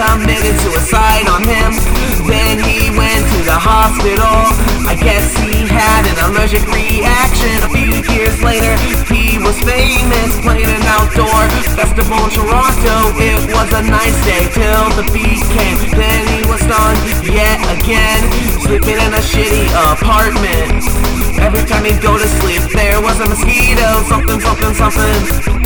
committed suicide on him. Then he went to the hospital. I guess he had an allergic reaction. A few years later, he was famous playing an outdoor festival in Toronto. It was a nice day till the beat came. Then he was done yet again, sleeping in a shitty apartment. Every time he'd go to sleep, there was a mosquito, something, something, something.